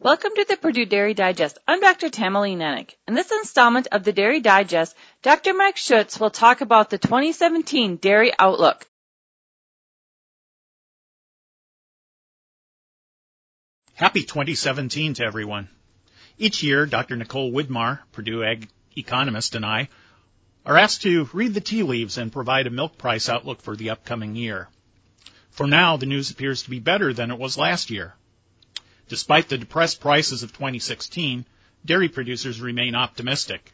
Welcome to the Purdue Dairy Digest. I'm Dr. Tamilee Nennich. In this installment of the Dairy Digest, Dr. Mike Schutz will talk about the 2017 Dairy Outlook. Happy 2017 to everyone. Each year, Dr. Nicole Widmar, Purdue Ag economist, and I are asked to read the tea leaves and provide a milk price outlook for the upcoming year. For now, the news appears to be better than it was last year. Despite the depressed prices of 2016, dairy producers remain optimistic.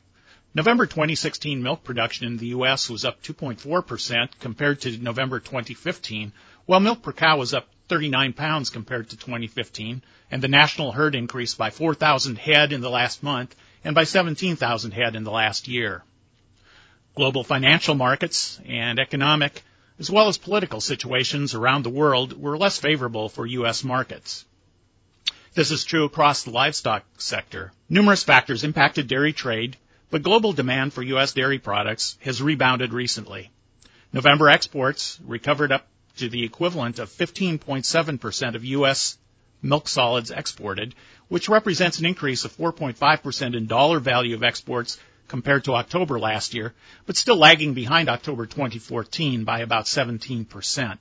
November 2016 milk production in the U.S. was up 2.4% compared to November 2015, while milk per cow was up 39 pounds compared to 2015, and the national herd increased by 4,000 head in the last month and by 17,000 head in the last year. Global financial markets and economic, as well as political situations around the world were less favorable for U.S. markets. This is true across the livestock sector. Numerous factors impacted dairy trade, but global demand for U.S. dairy products has rebounded recently. November exports recovered up to the equivalent of 15.7% of U.S. milk solids exported, which represents an increase of 4.5% in dollar value of exports compared to October last year, but still lagging behind October 2014 by about 17%.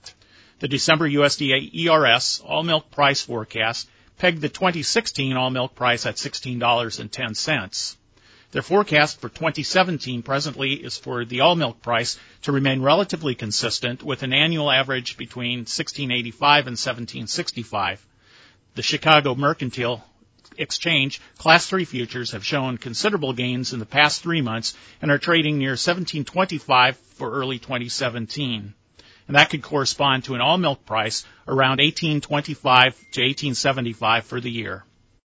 The December USDA ERS all milk price forecast pegged the 2016 all milk price at $16.10. Their forecast for 2017 presently is for the all milk price to remain relatively consistent with an annual average between 1685 and 1765. The Chicago Mercantile Exchange Class 3 futures have shown considerable gains in the past three months and are trading near 1725 for early 2017 and that could correspond to an all milk price around 1825 to 1875 for the year.